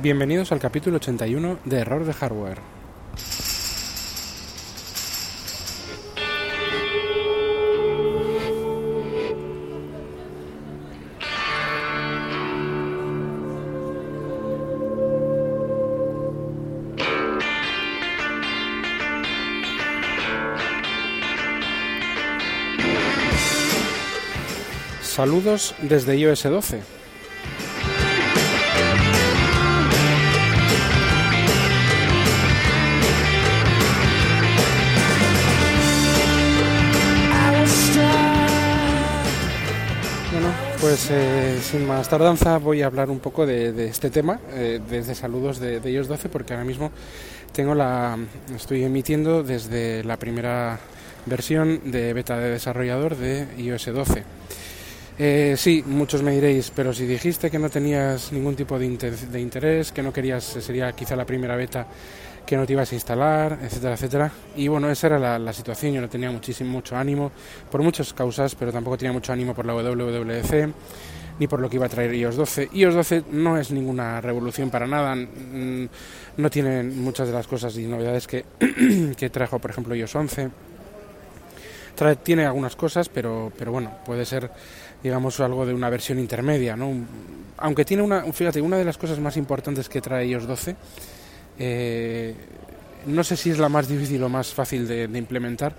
Bienvenidos al capítulo 81 de Error de Hardware. Saludos desde iOS 12. Pues eh, sin más tardanza voy a hablar un poco de, este tema eh, desde saludos de, de, iOS 12 porque ahora mismo tengo la estoy emitiendo desde la primera versión de beta de desarrollador de iOS 12. Eh, sí, muchos me diréis, pero si dijiste que no tenías ningún tipo de, interés, que no querías, sería quizá la primera beta que no te ibas a instalar, etcétera, etcétera. Y bueno, esa era la, situación, yo no tenía muchísimo, mucho ánimo, por muchas causas, pero tampoco tenía mucho ánimo por la WWDC, ni por lo que iba a traer iOS 12. iOS 12 no es ninguna revolución para nada, no tiene muchas de las cosas y novedades que, que trajo, por ejemplo, iOS 11. Trae, tiene algunas cosas, pero, pero bueno, puede ser digamos algo de una versión intermedia, ¿no? Aunque tiene una, fíjate, una de las cosas más importantes que trae iOS 12, eh, no sé si es la más difícil o más fácil de, de, implementar,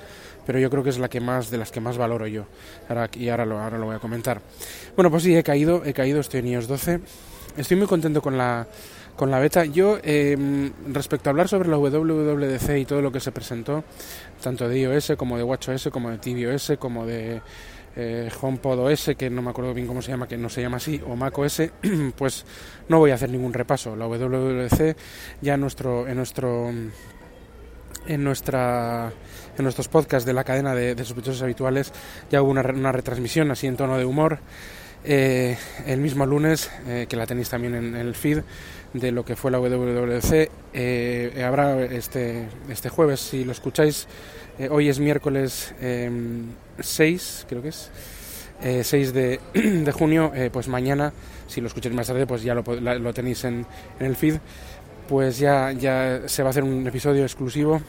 pero yo creo que es la que más de las que más valoro yo. Ahora, y ahora lo, ahora lo voy a comentar. Bueno, pues sí, he caído, he caído, estoy en iOS 12. Estoy muy contento con la con la beta. Yo, eh, respecto a hablar sobre la WWDC y todo lo que se presentó, tanto de iOS como de WatchOS, como de tvOS, como de eh, HomePod OS, que no me acuerdo bien cómo se llama, que no se llama así, o Mac OS, pues no voy a hacer ningún repaso. La WWDC ya en nuestro, en nuestro en nuestra en nuestros podcasts de la cadena de, de sospechosos habituales ya hubo una, una, retransmisión así en tono de humor eh, el mismo lunes eh, que la tenéis también en, el feed de lo que fue la WWDC eh, habrá este este jueves si lo escucháis eh, hoy es miércoles eh, 6, creo que es, 6 de, de junio, pues mañana, si lo escucháis más tarde, pues ya lo, lo tenéis en, en, el feed, pues ya, ya se va a hacer un episodio exclusivo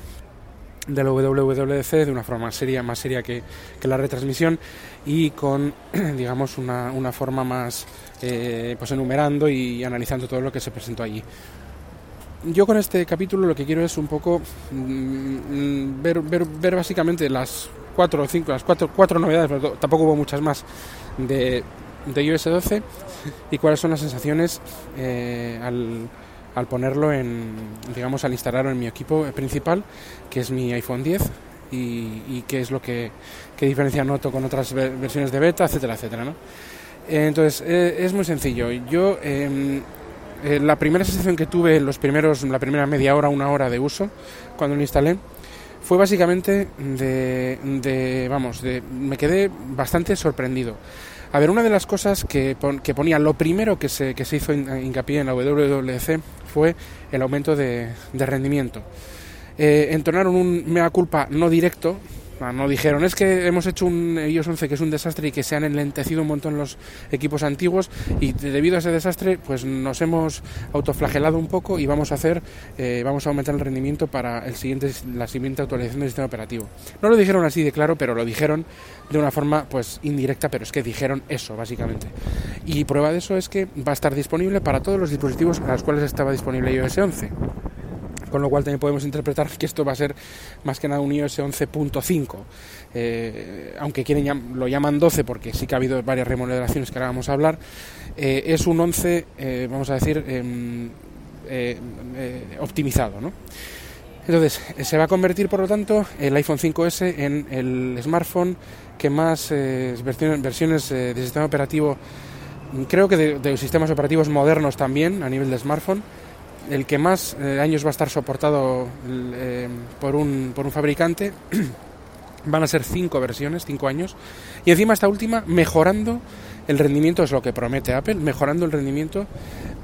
de la WWDC de una forma más seria, más seria que, que la retransmisión y con, digamos, una, una forma más, eh, pues enumerando y analizando todo lo que se presentó allí. Yo con este capítulo lo que quiero es un poco mmm, ver, ver, ver, básicamente las cuatro o cinco, las cuatro, cuatro novedades, pero tampoco hubo muchas más de, de iOS 12 y cuáles son las sensaciones eh, al, al, ponerlo en, digamos, al instalarlo en mi equipo principal, que es mi iPhone 10 y, y qué es lo que qué diferencia noto con otras versiones de beta, etcétera, etcétera, ¿no? Entonces, eh, es muy sencillo. Yo eh, eh, la primera sensación que tuve los primeros, la primera media hora, una hora de uso, cuando lo instalé, fue básicamente de, de vamos, de, me quedé bastante sorprendido. A ver, una de las cosas que, pon, que ponía, lo primero que se, que se hizo hincapié en la WWDC fue el aumento de, de rendimiento. Eh, entonaron un mea culpa no directo, no dijeron, es que hemos hecho un iOS 11 que es un desastre y que se han enlentecido un montón los equipos antiguos y debido a ese desastre pues nos hemos autoflagelado un poco y vamos a hacer, eh, vamos a aumentar el rendimiento para el siguiente, la siguiente actualización del sistema operativo. No lo dijeron así de claro, pero lo dijeron de una forma pues indirecta, pero es que dijeron eso básicamente. Y prueba de eso es que va a estar disponible para todos los dispositivos a los cuales estaba disponible iOS 11 con lo cual también podemos interpretar que esto va a ser más que nada un iOS 11.5 eh, aunque quieren lo llaman 12 porque sí que ha habido varias remodelaciones que ahora vamos a hablar eh, es un 11 eh, vamos a decir eh, optimizado ¿no? entonces se va a convertir por lo tanto el iPhone 5S en el smartphone que más versiones, de sistema operativo creo que de sistemas operativos modernos también a nivel de smartphone el que más eh, años va a estar soportado eh, por, un, fabricante. Van a ser cinco versiones, cinco años. Y encima esta última mejorando el rendimiento, es lo que promete Apple, mejorando el rendimiento,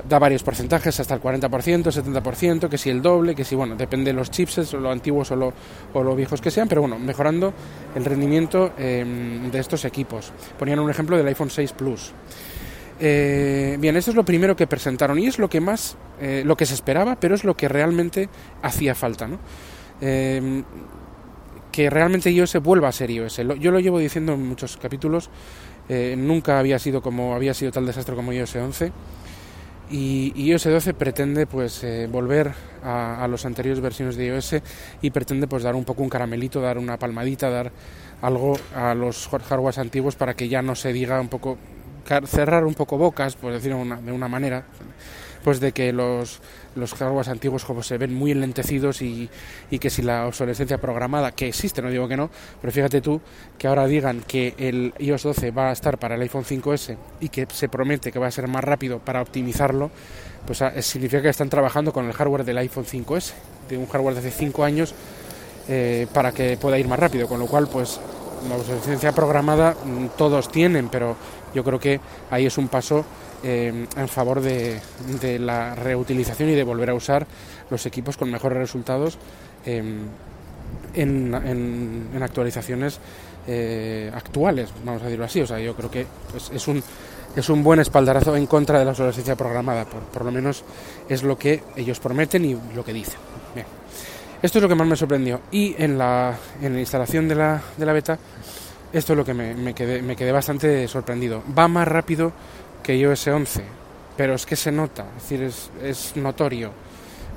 da varios porcentajes, hasta el 40%, 70%, que si el doble, que si, bueno, depende de los chips, o lo antiguos o lo viejos que sean, pero bueno, mejorando el rendimiento eh, de estos equipos. Ponían un ejemplo del iPhone 6 Plus. Eh, bien, eso es lo primero que presentaron y es lo que más, eh, lo que se esperaba, pero es lo que realmente hacía falta, ¿no? Eh, que realmente iOS vuelva a ser iOS. Yo lo llevo diciendo en muchos capítulos, nunca había sido como había sido tal desastre como iOS 11 y, iOS 12 pretende pues volver a, a las anteriores versiones de iOS y pretende pues dar un poco un caramelito, dar una palmadita, dar algo a los hardwares antiguos para que ya no se diga un poco cerrar un poco bocas, por decirlo de una manera, pues de que los, los antiguos como se ven muy enlentecidos y, y, que si la obsolescencia programada, que existe, no digo que no, pero fíjate tú que ahora digan que el iOS 12 va a estar para el iPhone 5S y que se promete que va a ser más rápido para optimizarlo, pues ah, significa que están trabajando con el hardware del iPhone 5S, de un hardware de hace 5 años, eh, para que pueda ir más rápido, con lo cual pues la obsolescencia programada mm, todos tienen, pero yo creo que ahí es un paso eh, en favor de, la reutilización y de volver a usar los equipos con mejores resultados em, en, actualizaciones eh, actuales, vamos a decirlo así. O sea, yo creo que pues, es un es un buen espaldarazo en contra de la obsolescencia programada, por, por lo menos es lo que ellos prometen y lo que dicen. Esto es lo que más me sorprendió. Y en la, en la instalación de la, de la beta esto es lo que me, quedé, me quedé bastante sorprendido. Va más rápido que iOS 11, pero es que se nota, es decir, es, notorio.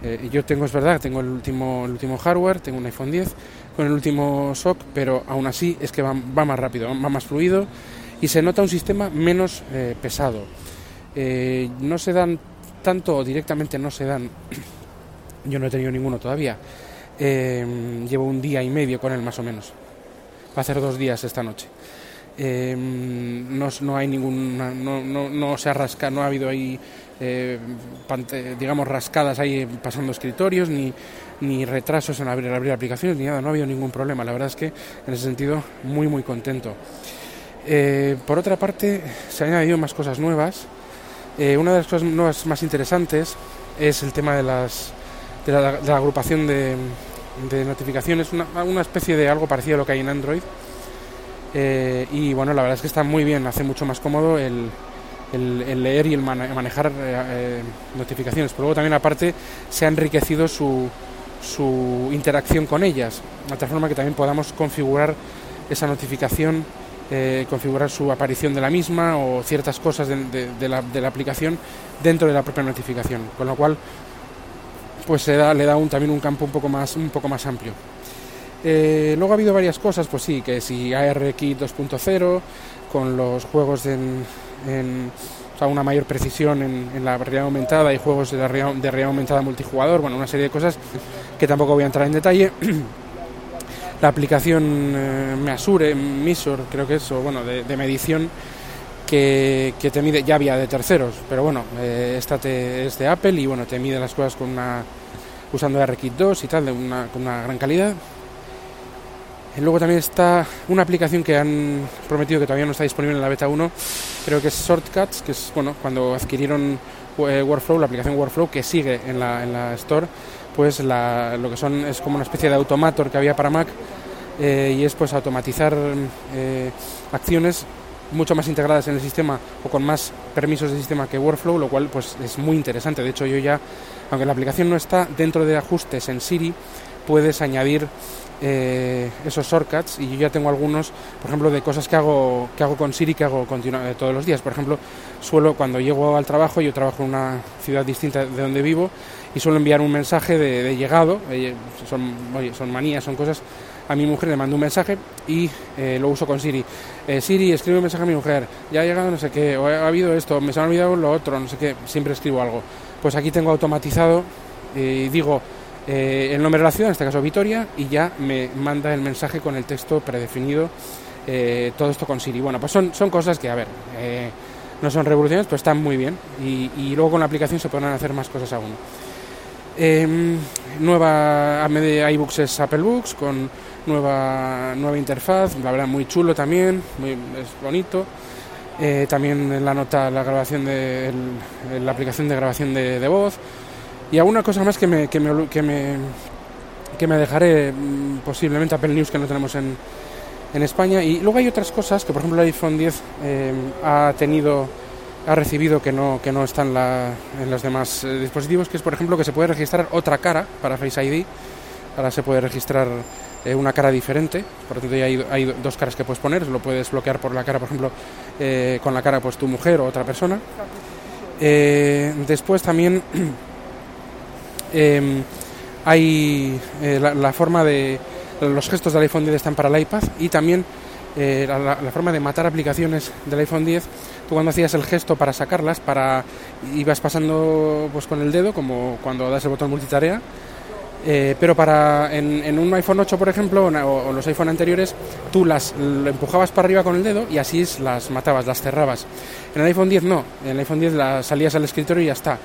Eh, yo tengo, es verdad, tengo el último, el último hardware, tengo un iPhone 10 con el último SOC, pero aún así es que va, más rápido, va más fluido y se nota un sistema menos eh, pesado. Eh, no se dan tanto o directamente no se dan, yo no he tenido ninguno todavía, llevo un día y medio con él más o menos va a ser dos días esta noche. Em, no, no, hay ningún no, no, no, se ha rascado, no ha habido ahí eh, digamos rascadas ahí pasando escritorios ni, ni retrasos en abrir, abrir aplicaciones ni nada, no ha habido ningún problema. La verdad es que en ese sentido muy muy contento. Eh, por otra parte, se han añadido más cosas nuevas. Eh, una de las cosas nuevas más interesantes es el tema de, las, de la agrupación de, de notificaciones, una, especie de algo parecido a lo que hay en Android. Eh, y bueno, la verdad es que está muy bien, hace mucho más cómodo el, el, leer y el manejar eh, eh, notificaciones. Pero luego también aparte se ha enriquecido su, su interacción con ellas, de tal forma que también podamos configurar esa notificación, configurar su aparición de la misma o ciertas cosas de, la, de la aplicación dentro de la propia notificación. Con lo cual pues se da, le da un, también un campo un poco más, un poco más amplio. Eh, luego ha habido varias cosas, pues sí, que si ARKit 2.0, con los juegos en, una mayor precisión en, la realidad aumentada y juegos de, la de realidad aumentada multijugador, bueno, una serie de cosas que tampoco voy a entrar en detalle. la aplicación eh, Measure, creo que es, o bueno, de, medición que, te mide, ya había de terceros, pero bueno, eh, esta te, es de Apple y bueno, te mide las cosas con una usando RKit 2 y tal, de una, con una gran calidad. Y luego también está una aplicación que han prometido que todavía no está disponible en la beta 1, creo que es Shortcuts, que es bueno, cuando adquirieron eh, Workflow, la aplicación Workflow que sigue en la, en la Store, pues la, lo que son es como una especie de automator que había para Mac eh, y es pues automatizar eh, acciones mucho más integradas en el sistema o con más permisos de sistema que Workflow, lo cual pues es muy interesante. De hecho, yo ya, aunque la aplicación no está dentro de ajustes en Siri, puedes añadir eh, esos shortcuts y yo ya tengo algunos, por ejemplo, de cosas que hago que hago con Siri que hago eh, todos los días. Por ejemplo, suelo cuando llego al trabajo, yo trabajo en una ciudad distinta de donde vivo y suelo enviar un mensaje de, llegado, eh, son, son manías, son cosas a mi mujer le mando un mensaje y eh, lo uso con Siri. Eh, Siri, escribe un mensaje a mi mujer, ya ha llegado no sé qué, o ha, habido esto, me se ha olvidado lo otro, no sé qué, siempre escribo algo. Pues aquí tengo automatizado y digo eh, el nombre de la ciudad, en este caso Vitoria, y ya me manda el mensaje con el texto predefinido, todo esto con Siri. Bueno, pues son, son cosas que, a ver, no son revoluciones, pero están muy bien y, luego con la aplicación se podrán hacer más cosas aún. Eh, nueva de iBooks es Apple Books con nueva nueva interfaz, la verdad muy chulo también, muy, es bonito. Eh, también la nota la grabación de la aplicación de grabación de, voz y alguna cosa más que me que me, que me, que me dejaré mm, posiblemente Apple News que no tenemos en, en España y luego hay otras cosas que por ejemplo el iPhone 10 eh, ha tenido ha recibido que no, que no está en, la, en los demás eh, dispositivos, que es por ejemplo que se puede registrar otra cara para Face ID, ahora se puede registrar eh, una cara diferente, por lo tanto ya hay, hay, dos caras que puedes poner, lo puedes bloquear por la cara, por ejemplo, eh, con la cara pues tu mujer o otra persona. Eh, después también em, hay la, forma de los gestos del iPhone 10 están para el iPad y también la, la, forma de matar aplicaciones del iPhone 10 tú cuando hacías el gesto para sacarlas para ibas pasando pues con el dedo como cuando das el botón multitarea eh, pero para en, en, un iPhone 8, por ejemplo, o, los iPhone anteriores, tú las empujabas para arriba con el dedo y así las matabas, las cerrabas. En el iPhone 10 no, en el iPhone 10 las salías al escritorio y ya está.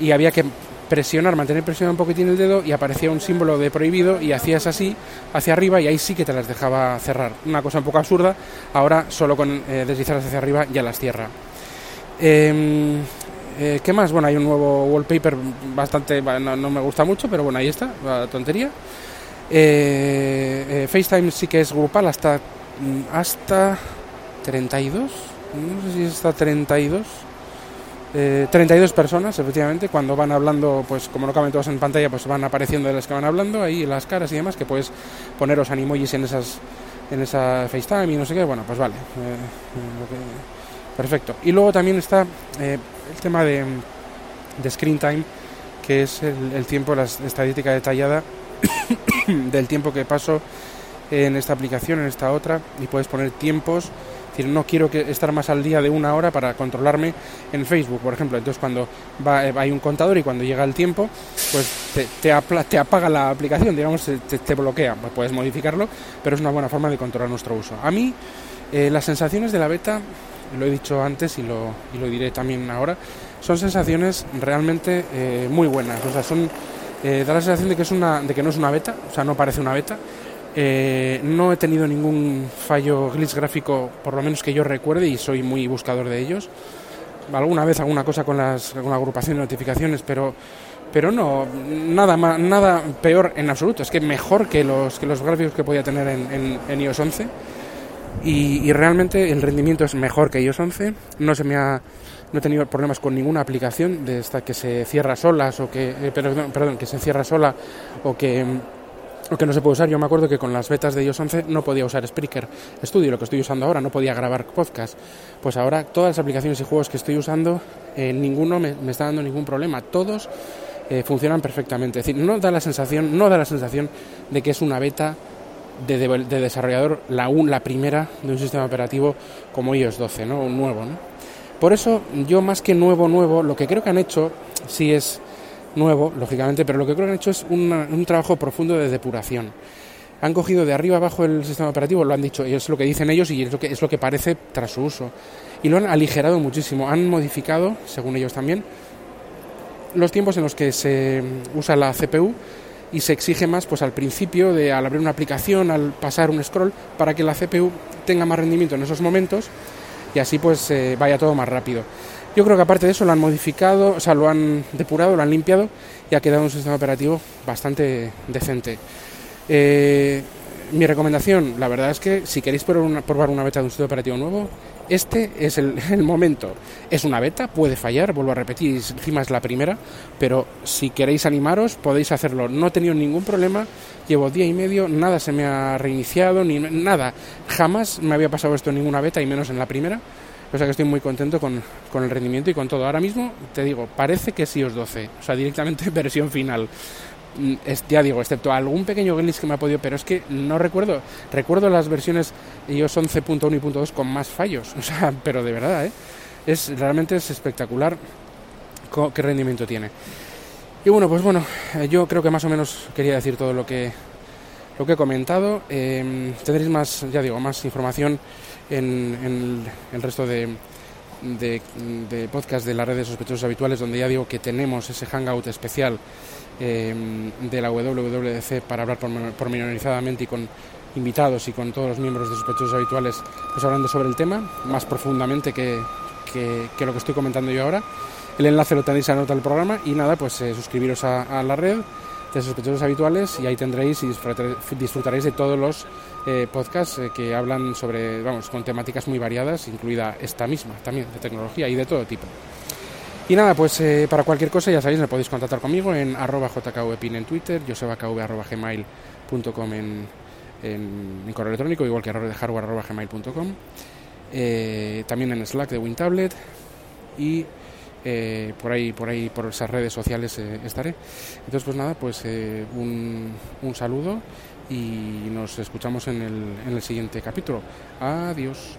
Y había que presionar, mantener presionado un poquitín el dedo y aparecía un símbolo de prohibido y hacías así hacia arriba y ahí sí que te las dejaba cerrar. Una cosa un poco absurda, ahora solo con eh, deslizarlas hacia arriba ya las cierra. Eh, eh, ¿Qué más? Bueno, hay un nuevo wallpaper bastante, no, no, me gusta mucho, pero bueno, ahí está, la tontería. Eh, eh, FaceTime sí que es grupal hasta, mm, hasta 32, no sé si es hasta 32. 32 personas, efectivamente, cuando van hablando, pues como no caben todos en pantalla, pues van apareciendo de las que van hablando, ahí las caras y demás, que puedes poneros animojis en esas en esa FaceTime y no sé qué, bueno, pues vale. Perfecto. Y luego también está eh, el tema de, de, screen time, que es el, tiempo, la estadística detallada del tiempo que paso en esta aplicación, en esta otra, y puedes poner tiempos. Decir, no quiero que estar más al día de una hora para controlarme en Facebook, por ejemplo. Entonces, cuando va, eh, hay un contador y cuando llega el tiempo, pues te, te, apla, te apaga la aplicación, digamos, te, te bloquea. Pues puedes modificarlo, pero es una buena forma de controlar nuestro uso. A mí, eh, las sensaciones de la beta lo he dicho antes y lo, y lo diré también ahora, son sensaciones realmente eh, muy buenas. O sea, son, eh, da la sensación de que, es una, de que no es una beta, o sea, no parece una beta. Eh, no he tenido ningún fallo glitch gráfico, por lo menos que yo recuerde, y soy muy buscador de ellos. Alguna vez alguna cosa con, las, con la agrupación de notificaciones, pero, pero no, nada, más, nada peor en absoluto. Es que mejor que los, que los gráficos que podía tener en, en, en iOS 11 y, realmente el rendimiento es mejor que iOS 11. No se me ha no he tenido problemas con ninguna aplicación de esta que se cierra solas o que eh, perdón, perdón, que se cierra sola o que o que no se puede usar. Yo me acuerdo que con las betas de iOS 11 no podía usar Spreaker Studio, lo que estoy usando ahora, no podía grabar podcast. Pues ahora todas las aplicaciones y juegos que estoy usando, eh, ninguno me, me, está dando ningún problema. Todos eh, funcionan perfectamente. Es decir, no da la sensación, no da la sensación de que es una beta de, de, de desarrollador, la, un, la primera de un sistema operativo como iOS 12, ¿no? Un nuevo, ¿no? Por eso yo más que nuevo, nuevo, lo que creo que han hecho, sí es nuevo, lógicamente, pero lo que creo que han hecho es una, un trabajo profundo de depuración. Han cogido de arriba abajo el sistema operativo, lo han dicho, es lo que dicen ellos y es lo que, es lo que parece tras su uso. Y lo han aligerado muchísimo, han modificado, según ellos también, los tiempos en los que se usa la CPU y se exige más pues al principio de al abrir una aplicación, al pasar un scroll, para que la CPU tenga más rendimiento en esos momentos y así pues eh, vaya todo más rápido. Yo creo que aparte de eso lo han modificado, o sea, lo han depurado, lo han limpiado y ha quedado un sistema operativo bastante decente. Eh, mi recomendación, la verdad es que si queréis probar una, probar una beta de un sistema operativo nuevo, este es el, momento. Es una beta, puede fallar, vuelvo a repetir, encima es la primera, pero si queréis animaros podéis hacerlo. No he tenido ningún problema, llevo día y medio, nada se me ha reiniciado, ni nada. Jamás me había pasado esto en ninguna beta y menos en la primera. O sea que estoy muy contento con, con el rendimiento y con todo. Ahora mismo, te digo, parece que es iOS 12, o sea, directamente versión final ya digo, excepto algún pequeño glitch que me ha podido, pero es que no recuerdo, recuerdo las versiones iOS 11.1 y .2 con más fallos, o sea, pero de verdad, ¿eh? es realmente es espectacular qué rendimiento tiene. Y bueno, pues bueno, yo creo que más o menos quería decir todo lo que lo que he comentado. Eh, tendréis más, ya digo, más información en, en el resto de, de, podcast de las redes sospechosos habituales, donde ya digo que tenemos ese hangout especial eh, de la WWDC para hablar pormenorizadamente y con invitados y con todos los miembros de sospechosos habituales, pues hablando sobre el tema más profundamente que, que, que, lo que estoy comentando yo ahora. El enlace lo tenéis en la nota del programa y nada, pues eh, suscribiros a, la red, de sospechosos habituales y ahí tendréis y disfrutaréis de todos los eh, podcasts eh, que hablan sobre, vamos, con temáticas muy variadas, incluida esta misma también, de tecnología y de todo tipo. Y nada, pues eh, para cualquier cosa ya sabéis, me podéis contactar conmigo en arroba jkvpin en Twitter, josebakv.gmail.com en, en, en correo electrónico, igual que de hardware.gmail.com. Eh, también en Slack de WinTablet y eh, por ahí, por ahí, por esas redes sociales eh, estaré. Entonces, pues nada, pues un, un, saludo y nos escuchamos en el, en el siguiente capítulo. Adiós.